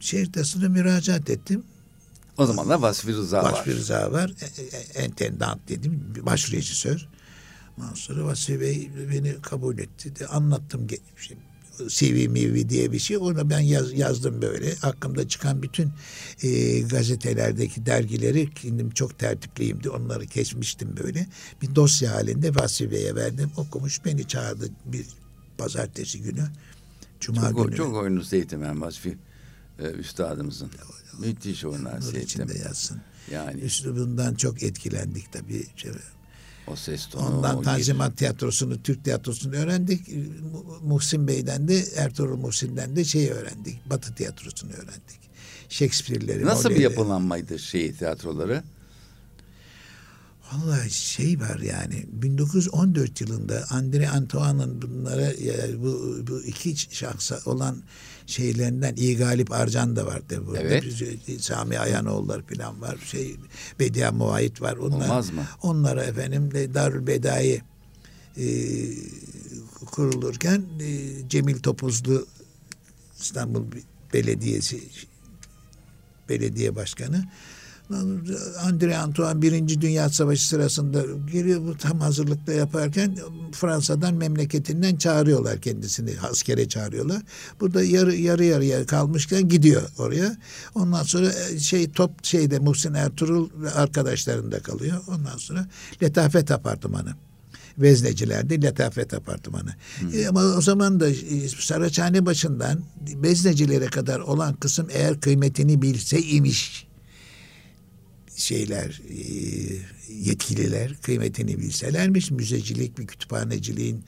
Şehir tiyatrosuna müracaat ettim. O zaman da Vasfi Rıza var. Vasfi Rıza var. E- e- Entendant dedim. Baş rejisör. Ondan sonra Vasfi Bey beni kabul etti. De, anlattım. Şey, CV mivi diye bir şey. Onu ben yaz, yazdım böyle. Hakkımda çıkan bütün e, gazetelerdeki dergileri kendim çok tertipliyimdi. Onları kesmiştim böyle. Bir dosya halinde Vasfi Bey'e verdim. Okumuş beni çağırdı bir pazartesi günü. Cuma çok, günü. Çok oyunu Seyitmen Vasfi e, üstadımızın. Müthiş seyrettim. içinde yazsın. Yani Üslubundan çok etkilendik tabii. o ses tonu. Ondan o Tanzimat Tiyatrosu'nu, Türk Tiyatrosu'nu öğrendik. Mu- Muhsin Bey'den de, Ertuğrul Muhsin'den de şeyi öğrendik. Batı Tiyatrosu'nu öğrendik. Shakespeare'leri. Nasıl bir Molière'leri. yapılanmaydı şey tiyatroları? Vallahi şey var yani 1914 yılında Andre Antoine'ın bunlara ya bu, bu iki şahsa olan şeylerinden İyi Galip Arcan da vardı burada. Evet. Biz- Sami Ayanoğulları falan var. Şey Bedia Muayit var. Onlar, Olmaz mı? Onlara efendim Darül Bedai e, kurulurken e, Cemil Topuzlu İstanbul Belediyesi belediye başkanı Andre Antoine Birinci Dünya Savaşı sırasında geliyor bu tam hazırlıkta yaparken Fransa'dan memleketinden çağırıyorlar kendisini askere çağırıyorlar. Burada yarı yarı yarıya kalmışken gidiyor oraya. Ondan sonra e, şey top şeyde Muhsin Ertuğrul arkadaşlarında kalıyor. Ondan sonra Letafet Apartmanı. Veznecilerde Letafet Apartmanı. E, ama o zaman da e, Saraçhane başından Veznecilere kadar olan kısım eğer kıymetini bilse imiş şeyler e, yetkililer kıymetini bilselermiş. Müzecilik ve kütüphaneciliğin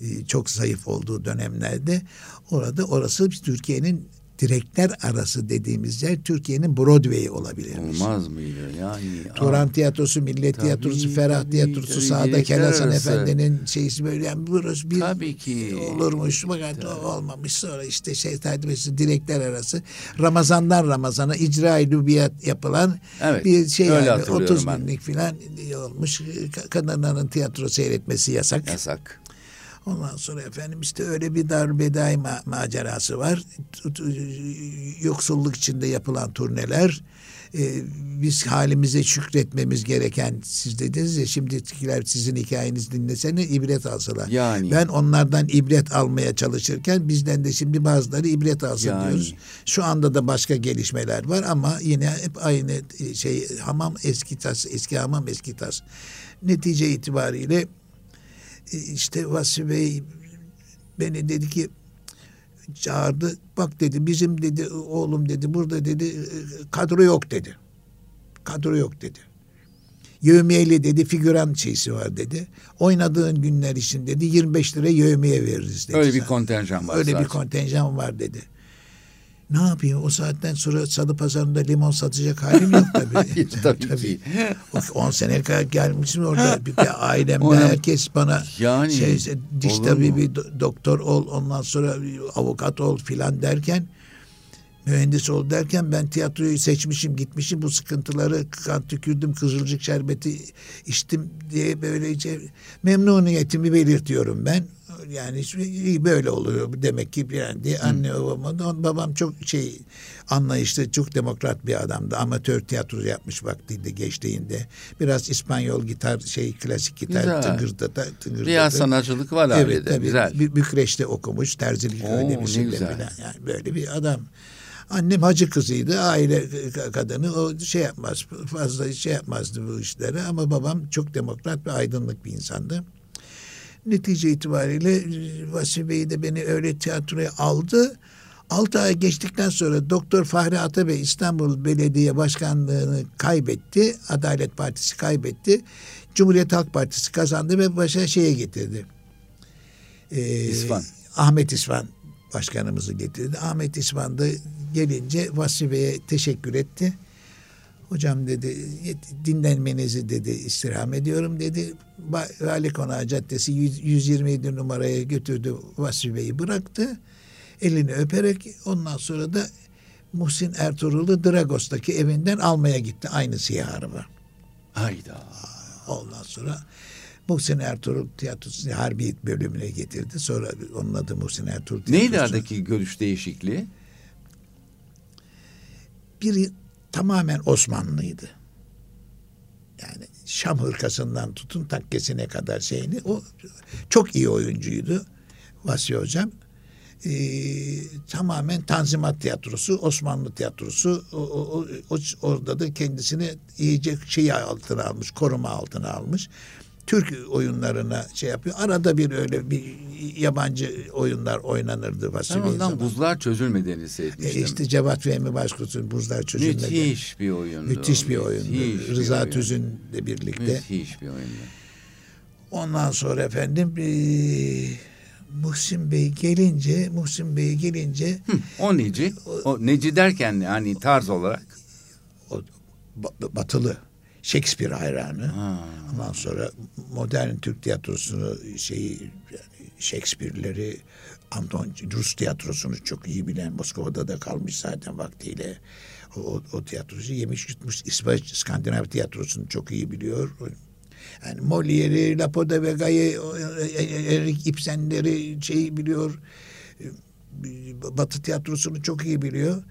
e, çok zayıf olduğu dönemlerde orada orası Türkiye'nin direkler arası dediğimiz yer Türkiye'nin Broadway'i olabilirmiş. Olmaz mıydı? Yani Turan Tiyatrosu, Millet Tabii, Tiyatrosu, Ferah tabii, Tiyatrosu, tabii, Hasan arası. Efendi'nin şeysi böyle yani burası bir Tabii ki. olurmuş fakat olmamış sonra işte şey tertibesi direkler arası Ramazandan Ramazana icra lübiyat yapılan Evet, bir şey yani hatırlıyorum 30 ben. günlük falan olmuş Ka- kadınların tiyatro seyretmesi yasak. yasak. Ondan sonra efendim işte öyle bir darbedai ma- macerası var. Yoksulluk içinde yapılan turneler. Ee, biz halimize şükretmemiz gereken siz dediniz ya şimdikiler sizin hikayenizi dinlesene ibret alsalar. Yani. Ben onlardan ibret almaya çalışırken bizden de şimdi bazıları ibret alsın Yani. diyoruz. Şu anda da başka gelişmeler var ama yine hep aynı e, şey hamam eski tas eski hamam eski tas. Netice itibariyle işte Vasfi Bey beni dedi ki çağırdı. Bak dedi bizim dedi oğlum dedi burada dedi e, kadro yok dedi. Kadro yok dedi. Yevmiyeli dedi figüran şeysi var dedi. Oynadığın günler için dedi 25 lira yevmiye veririz dedi. Öyle bir sana. kontenjan var Öyle bir zaten. kontenjan var dedi. Ne yapayım o saatten sonra salı pazarında limon satacak halim yok tabii. Hayır, tabii ki. 10 sene kadar gelmişim orada. Bir de ailemde Ona- herkes bana Yani, şey, diş tabii do- doktor ol ondan sonra avukat ol filan derken mühendis ol derken ben tiyatroyu seçmişim gitmişim bu sıkıntıları kan tükürdüm kızılcık şerbeti içtim diye böylece memnuniyetimi belirtiyorum ben. Yani böyle oluyor demek ki yani diye anne babama da babam çok şey anlayışlı çok demokrat bir adamdı. Amatör tiyatro yapmış vaktinde gençliğinde. Biraz İspanyol gitar şey klasik gitar Güzel. tıngırdadı. Riyaz sanatçılık var Evet ailede. tabii. Güzel. Bü- Bükreş'te okumuş. Terzilik falan. Yani böyle bir adam. Annem hacı kızıydı. Aile ka- kadını. O şey yapmaz. Fazla şey yapmazdı bu işlere. Ama babam çok demokrat ve aydınlık bir insandı. Netice itibariyle e, Vasfi Bey de beni öyle tiyatroya aldı. Altı ay geçtikten sonra Doktor Fahri Atabey İstanbul Belediye Başkanlığı'nı kaybetti. Adalet Partisi kaybetti. Cumhuriyet Halk Partisi kazandı ve başa şeye getirdi. Ee, İsvan. Ahmet İsvan başkanımızı getirdi. Ahmet İsvan da gelince Vasfi Bey'e teşekkür etti. Hocam dedi "yet- dinlenmenizi dedi istirham ediyorum dedi. Vali Konağı Caddesi 100 127 numaraya götürdü Vasfi Bey'i bıraktı. Elini öperek ondan sonra da Muhsin Ertuğrul'u Dragos'taki evinden almaya gitti. Aynı siyah araba. Hayda. Ondan sonra Muhsin Ertuğrul tiyatrosu harbi bölümüne getirdi. Sonra onun adı Muhsin Ertuğrul tiyatrosu. Neydi aradaki görüş değişikliği? Biri tamamen Osmanlıydı. Yani Şam hırkasından tutun takkesine kadar şeyini. O çok iyi oyuncuydu Vasfi Hocam. e, tamamen Tanzimat Tiyatrosu, Osmanlı Tiyatrosu o, o, o, orada da kendisini iyice şey altına almış, koruma altına almış. Türk oyunlarına şey yapıyor. Arada bir öyle bir yabancı oyunlar oynanırdı Ben ondan buzlar çözülmediğini seyretmiştim. E işte Cevat Fehmi Başkutu'nun buzlar çözülmedi. Müthiş bir oyundu. Müthiş bir oyundu. Müthiş bir Rıza oyun. Tüzün'le birlikte. Müthiş bir oyundu. Ondan sonra efendim e, Muhsin Bey gelince Muhsin Bey gelince Hı, o neci? O neci derken yani tarz olarak. o ba- batılı Shakespeare hayranı. Ha. Ondan sonra modern Türk tiyatrosunu şeyi yani Shakespeare'leri Anton Rus tiyatrosunu çok iyi bilen Moskova'da da kalmış zaten vaktiyle. O, o, o tiyatrosu yemiş yutmuş. İsveç Skandinav tiyatrosunu çok iyi biliyor. Yani Molière'i, Lope de Vega'yı, o, e, e, Eric Ibsen'leri şeyi biliyor. Batı tiyatrosunu çok iyi biliyor.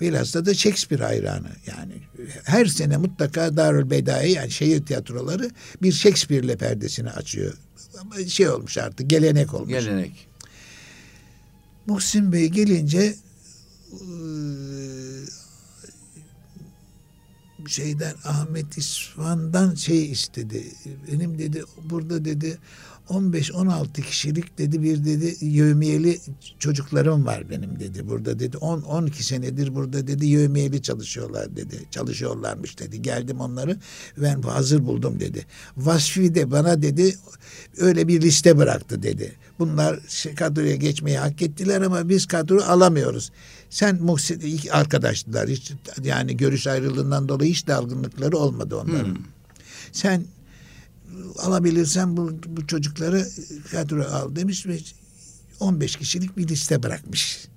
Bilhassa da Shakespeare hayranı yani. Her sene mutlaka Darül Bedai yani şehir tiyatroları bir Shakespeare'le perdesini açıyor. Ama şey olmuş artık gelenek olmuş. Gelenek. Muhsin Bey gelince eee, şeyden Ahmet İsfan'dan şey istedi. Benim dedi burada dedi 15-16 kişilik dedi bir dedi yövmiyeli çocuklarım var benim dedi. Burada dedi 10 12 senedir burada dedi yövmiyeli çalışıyorlar dedi. Çalışıyorlarmış dedi. Geldim onları ben hazır buldum dedi. Vasfi de bana dedi öyle bir liste bıraktı dedi. Bunlar şey, kadroya geçmeyi hak ettiler ama biz kadro alamıyoruz. Sen Muhsin ilk arkadaştılar. Hiç, yani görüş ayrılığından dolayı hiç dalgınlıkları olmadı onların. Sen alabilirsen bu, bu çocukları kadro al demiş ve 15 kişilik bir liste bırakmış.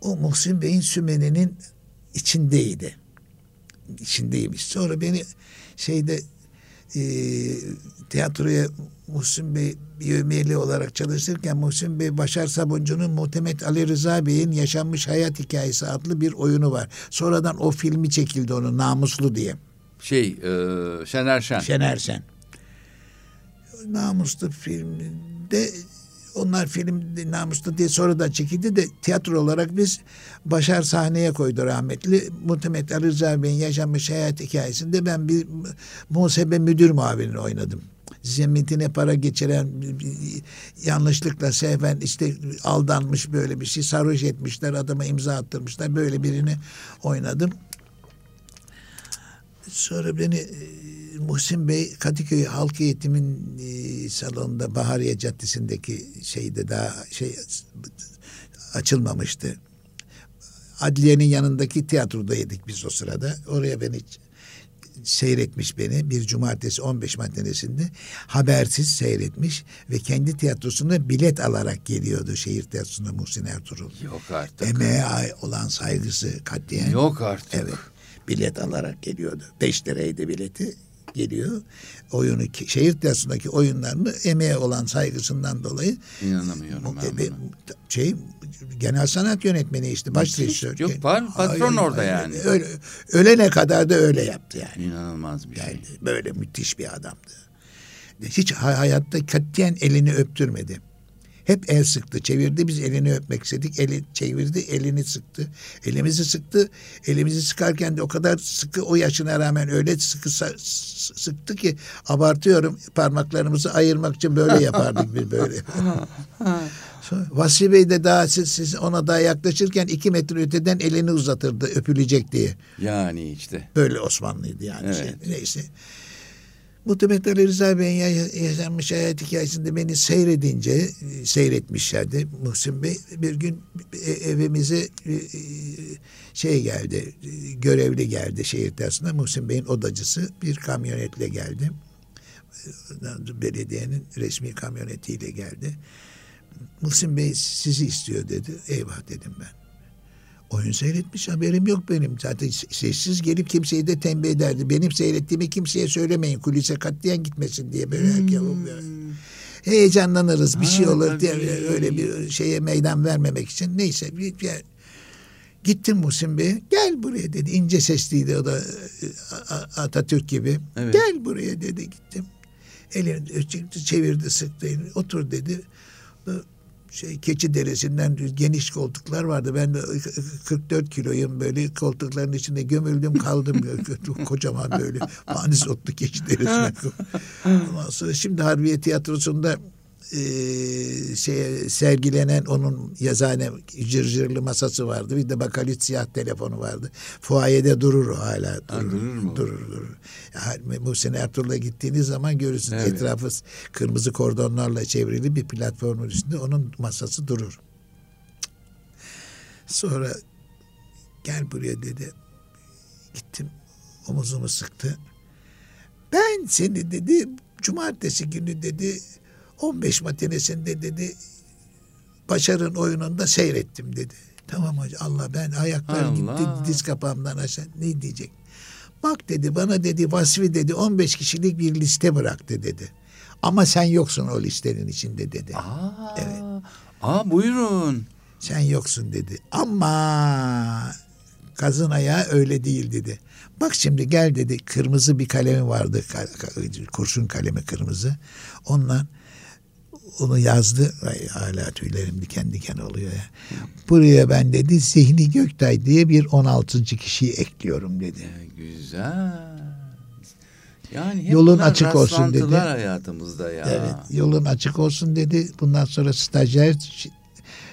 O Muhsin Bey'in sümeninin içindeydi. İçindeymiş. Sonra beni şeyde e, tiyatroya Muhsin Bey yövmiyeli olarak çalışırken Muhsin Bey Başar Sabuncu'nun Muhtemet Ali Rıza Bey'in Yaşanmış Hayat Hikayesi adlı bir oyunu var. Sonradan o filmi çekildi onun Namuslu diye. Şey, e, Şener Şen. Şener Şen. Namuslu filmde onlar film namuslu diye sonradan çekildi de tiyatro olarak biz Başar sahneye koydu rahmetli. Muhtemet Ali Rıza Bey'in yaşanmış hayat hikayesinde ben bir muhasebe müdür muavinini oynadım. Zemitine para geçiren yanlışlıkla sehven işte aldanmış böyle bir şey sarhoş etmişler adama imza attırmışlar böyle birini oynadım. Sonra beni e, Muhsin Bey Kadıköy Halk Eğitim'in e, salonunda Bahariye Caddesi'ndeki şeyde daha şey açılmamıştı. Adliyenin yanındaki tiyatrodaydık biz o sırada. Oraya beni seyretmiş beni bir cumartesi 15 matinesinde habersiz seyretmiş ve kendi tiyatrosuna bilet alarak geliyordu şehir tiyatrosuna Muhsin Ertuğrul. Yok artık. Emeğe olan saygısı katliyen. Yok artık. Evet. Bilet alarak geliyordu. Beş liraydı bileti geliyor. Oyunu şehir tiyatrosundaki oyunlarını emeğe olan saygısından dolayı İnanamıyorum ben buna. şey genel sanat yönetmeni işte baş rejisör. Yok, var, patron orada yani. Öyle, ölene kadar da öyle yaptı yani. İnanılmaz bir şey. Yani böyle müthiş bir adamdı. Hiç hay- hayatta katiyen elini öptürmedi. Hep el sıktı, çevirdi. Biz elini öpmek istedik. Eli çevirdi, elini sıktı. Elimizi sıktı. Elimizi sıkarken de o kadar sıkı o yaşına rağmen öyle sıkı sıktı ki abartıyorum. Parmaklarımızı ayırmak için böyle yapardık biz böyle. Vasfi Bey de daha siz, siz ona daha yaklaşırken iki metre öteden elini uzatırdı öpülecek diye. Yani işte. Böyle Osmanlıydı yani. Evet. Şey, neyse. Muhtemet Ali Rıza Bey'in ya- yaşanmış hayat hikayesinde beni seyredince, e, seyretmişlerdi Muhsin Bey. Bir gün e- evimize e, şey geldi, görevli geldi şehir tiyatrosuna. Muhsin Bey'in odacısı bir kamyonetle geldi. Belediyenin resmi kamyonetiyle geldi. Muhsin Bey sizi istiyor dedi. Eyvah dedim ben. Oyun seyretmiş haberim yok benim. Zaten sessiz gelip kimseyi de tembih ederdi. Benim seyrettiğimi kimseye söylemeyin. Kulise katliyen gitmesin diye böyle herkes heyecanlanırız. Bir Ha, şey olur diye tabii. öyle bir şeye meydan vermemek için. Neyse bir, bir Gittim Muhsin Bey'e. Gel buraya dedi. İnce sesliydi o da e, Atatürk gibi. Evet. Gel buraya dedi gittim. Elini çevirdi sıktı elini. Otur dedi. Şey keçi derisinden geniş koltuklar vardı. Ben de 44 kiloyum böyle koltukların içinde gömüldüm kaldım kocaman böyle panis otlu keçi derisine. Ondan sonra şimdi Harbiye Tiyatrosu'nda e, şeye sergilenen onun yazane cırcırlı masası vardı. Bir de bakalit siyah telefonu vardı. Fuayede durur o hala. Durur, ha, durur mu? Durur durur. Yani Muhsin Ertuğrul'a gittiğiniz zaman görürsünüz Evet. etrafı kırmızı kordonlarla çevrili bir platformun üstünde onun masası durur. Sonra gel buraya dedi. Gittim omuzumu sıktı. Ben seni dedi cumartesi günü dedi 15 matinesinde dedi Başar'ın oyununda seyrettim dedi. Tamam hocam Allah ben ayaklarım Allah. gitti diz kapağımdan aşağı ne diyecek? Bak dedi bana dedi Vasfi dedi 15 kişilik bir liste bıraktı dedi. Ama sen yoksun o listenin içinde dedi. Aa, Evet. Aa buyurun. Sen yoksun dedi. Ama kazın ayağı öyle değil dedi. Bak şimdi gel dedi. Kırmızı bir kalemi vardı. Kurşun kalemi kırmızı. Onunla onu yazdı. Ay, hala tüylerim diken diken oluyor ya. Buraya ben dedi Zihni Göktay diye bir 16. kişiyi ekliyorum dedi. E, güzel. Yani hep Yolun açık olsun dedi. hayatımızda ya. Evet yolun açık olsun dedi. Bundan sonra stajyer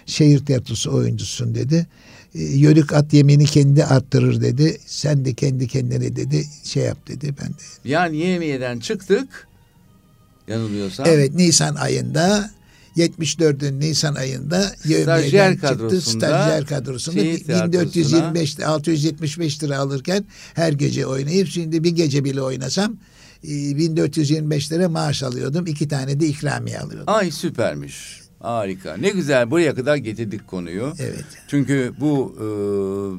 şehir tiyatrosu oyuncusun dedi. E, Yörük at yemini kendi arttırır dedi. Sen de kendi kendine dedi şey yap dedi. Ben de. Yani yemiyeden çıktık. Yanılmıyorsam. Evet Nisan ayında 74'ün Nisan ayında Stajyer çıktı. kadrosunda, Stajyer kadrosunda şehir tiyatrosuna- 1425 675 lira alırken her gece oynayıp şimdi bir gece bile oynasam e, 1425 lira maaş alıyordum. iki tane de ikramiye alıyordum. Ay süpermiş. Harika. Ne güzel buraya kadar getirdik konuyu. Evet. Çünkü bu e,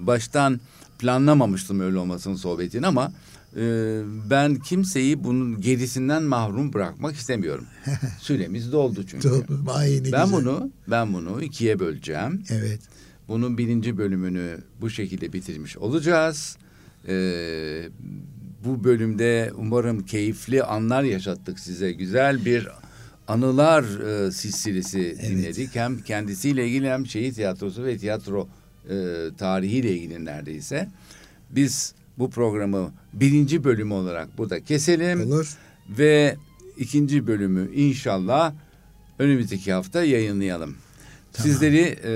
baştan planlamamıştım öyle olmasının sohbetini ama e, ben kimseyi bunun gerisinden mahrum bırakmak istemiyorum. Süremiz doldu çünkü. Doğru. Ay, ne Ben güzel. bunu ben bunu ikiye böleceğim. Evet. Bunun birinci bölümünü bu şekilde bitirmiş olacağız. Ee, bu bölümde umarım keyifli anlar yaşattık size. Güzel bir anılar e, silsilesi dinledik. Hem kendisiyle ilgili hem şehir tiyatrosu ve tiyatro e, tarihiyle ilgili neredeyse. Biz bu programı birinci bölümü olarak burada keselim. Olur. Ve ikinci bölümü inşallah önümüzdeki hafta yayınlayalım. Tamam. Sizleri e,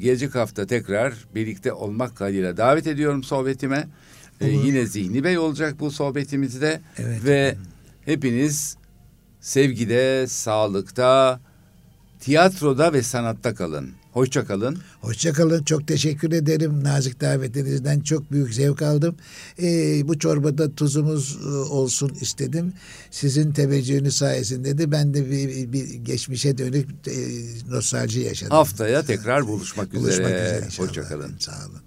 gelecek hafta tekrar birlikte olmak kaydıyla davet ediyorum sohbetime. E, yine Zihni Bey olacak bu sohbetimizde. Evet. Ve hepiniz sevgide, sağlıkta, tiyatroda ve sanatta kalın. Hoşça kalın. Hoşçakalın. Çok teşekkür ederim. Nazik davetinizden çok büyük zevk aldım. Ee, bu çorbada tuzumuz e, olsun istedim. Sizin teveccühünüz sayesinde de ben de bir, bir geçmişe dönük e, nostalji yaşadım. Haftaya tekrar buluşmak, Buluşmak üzere. üzere inşallah. Hoşça kalın. Sağ olun.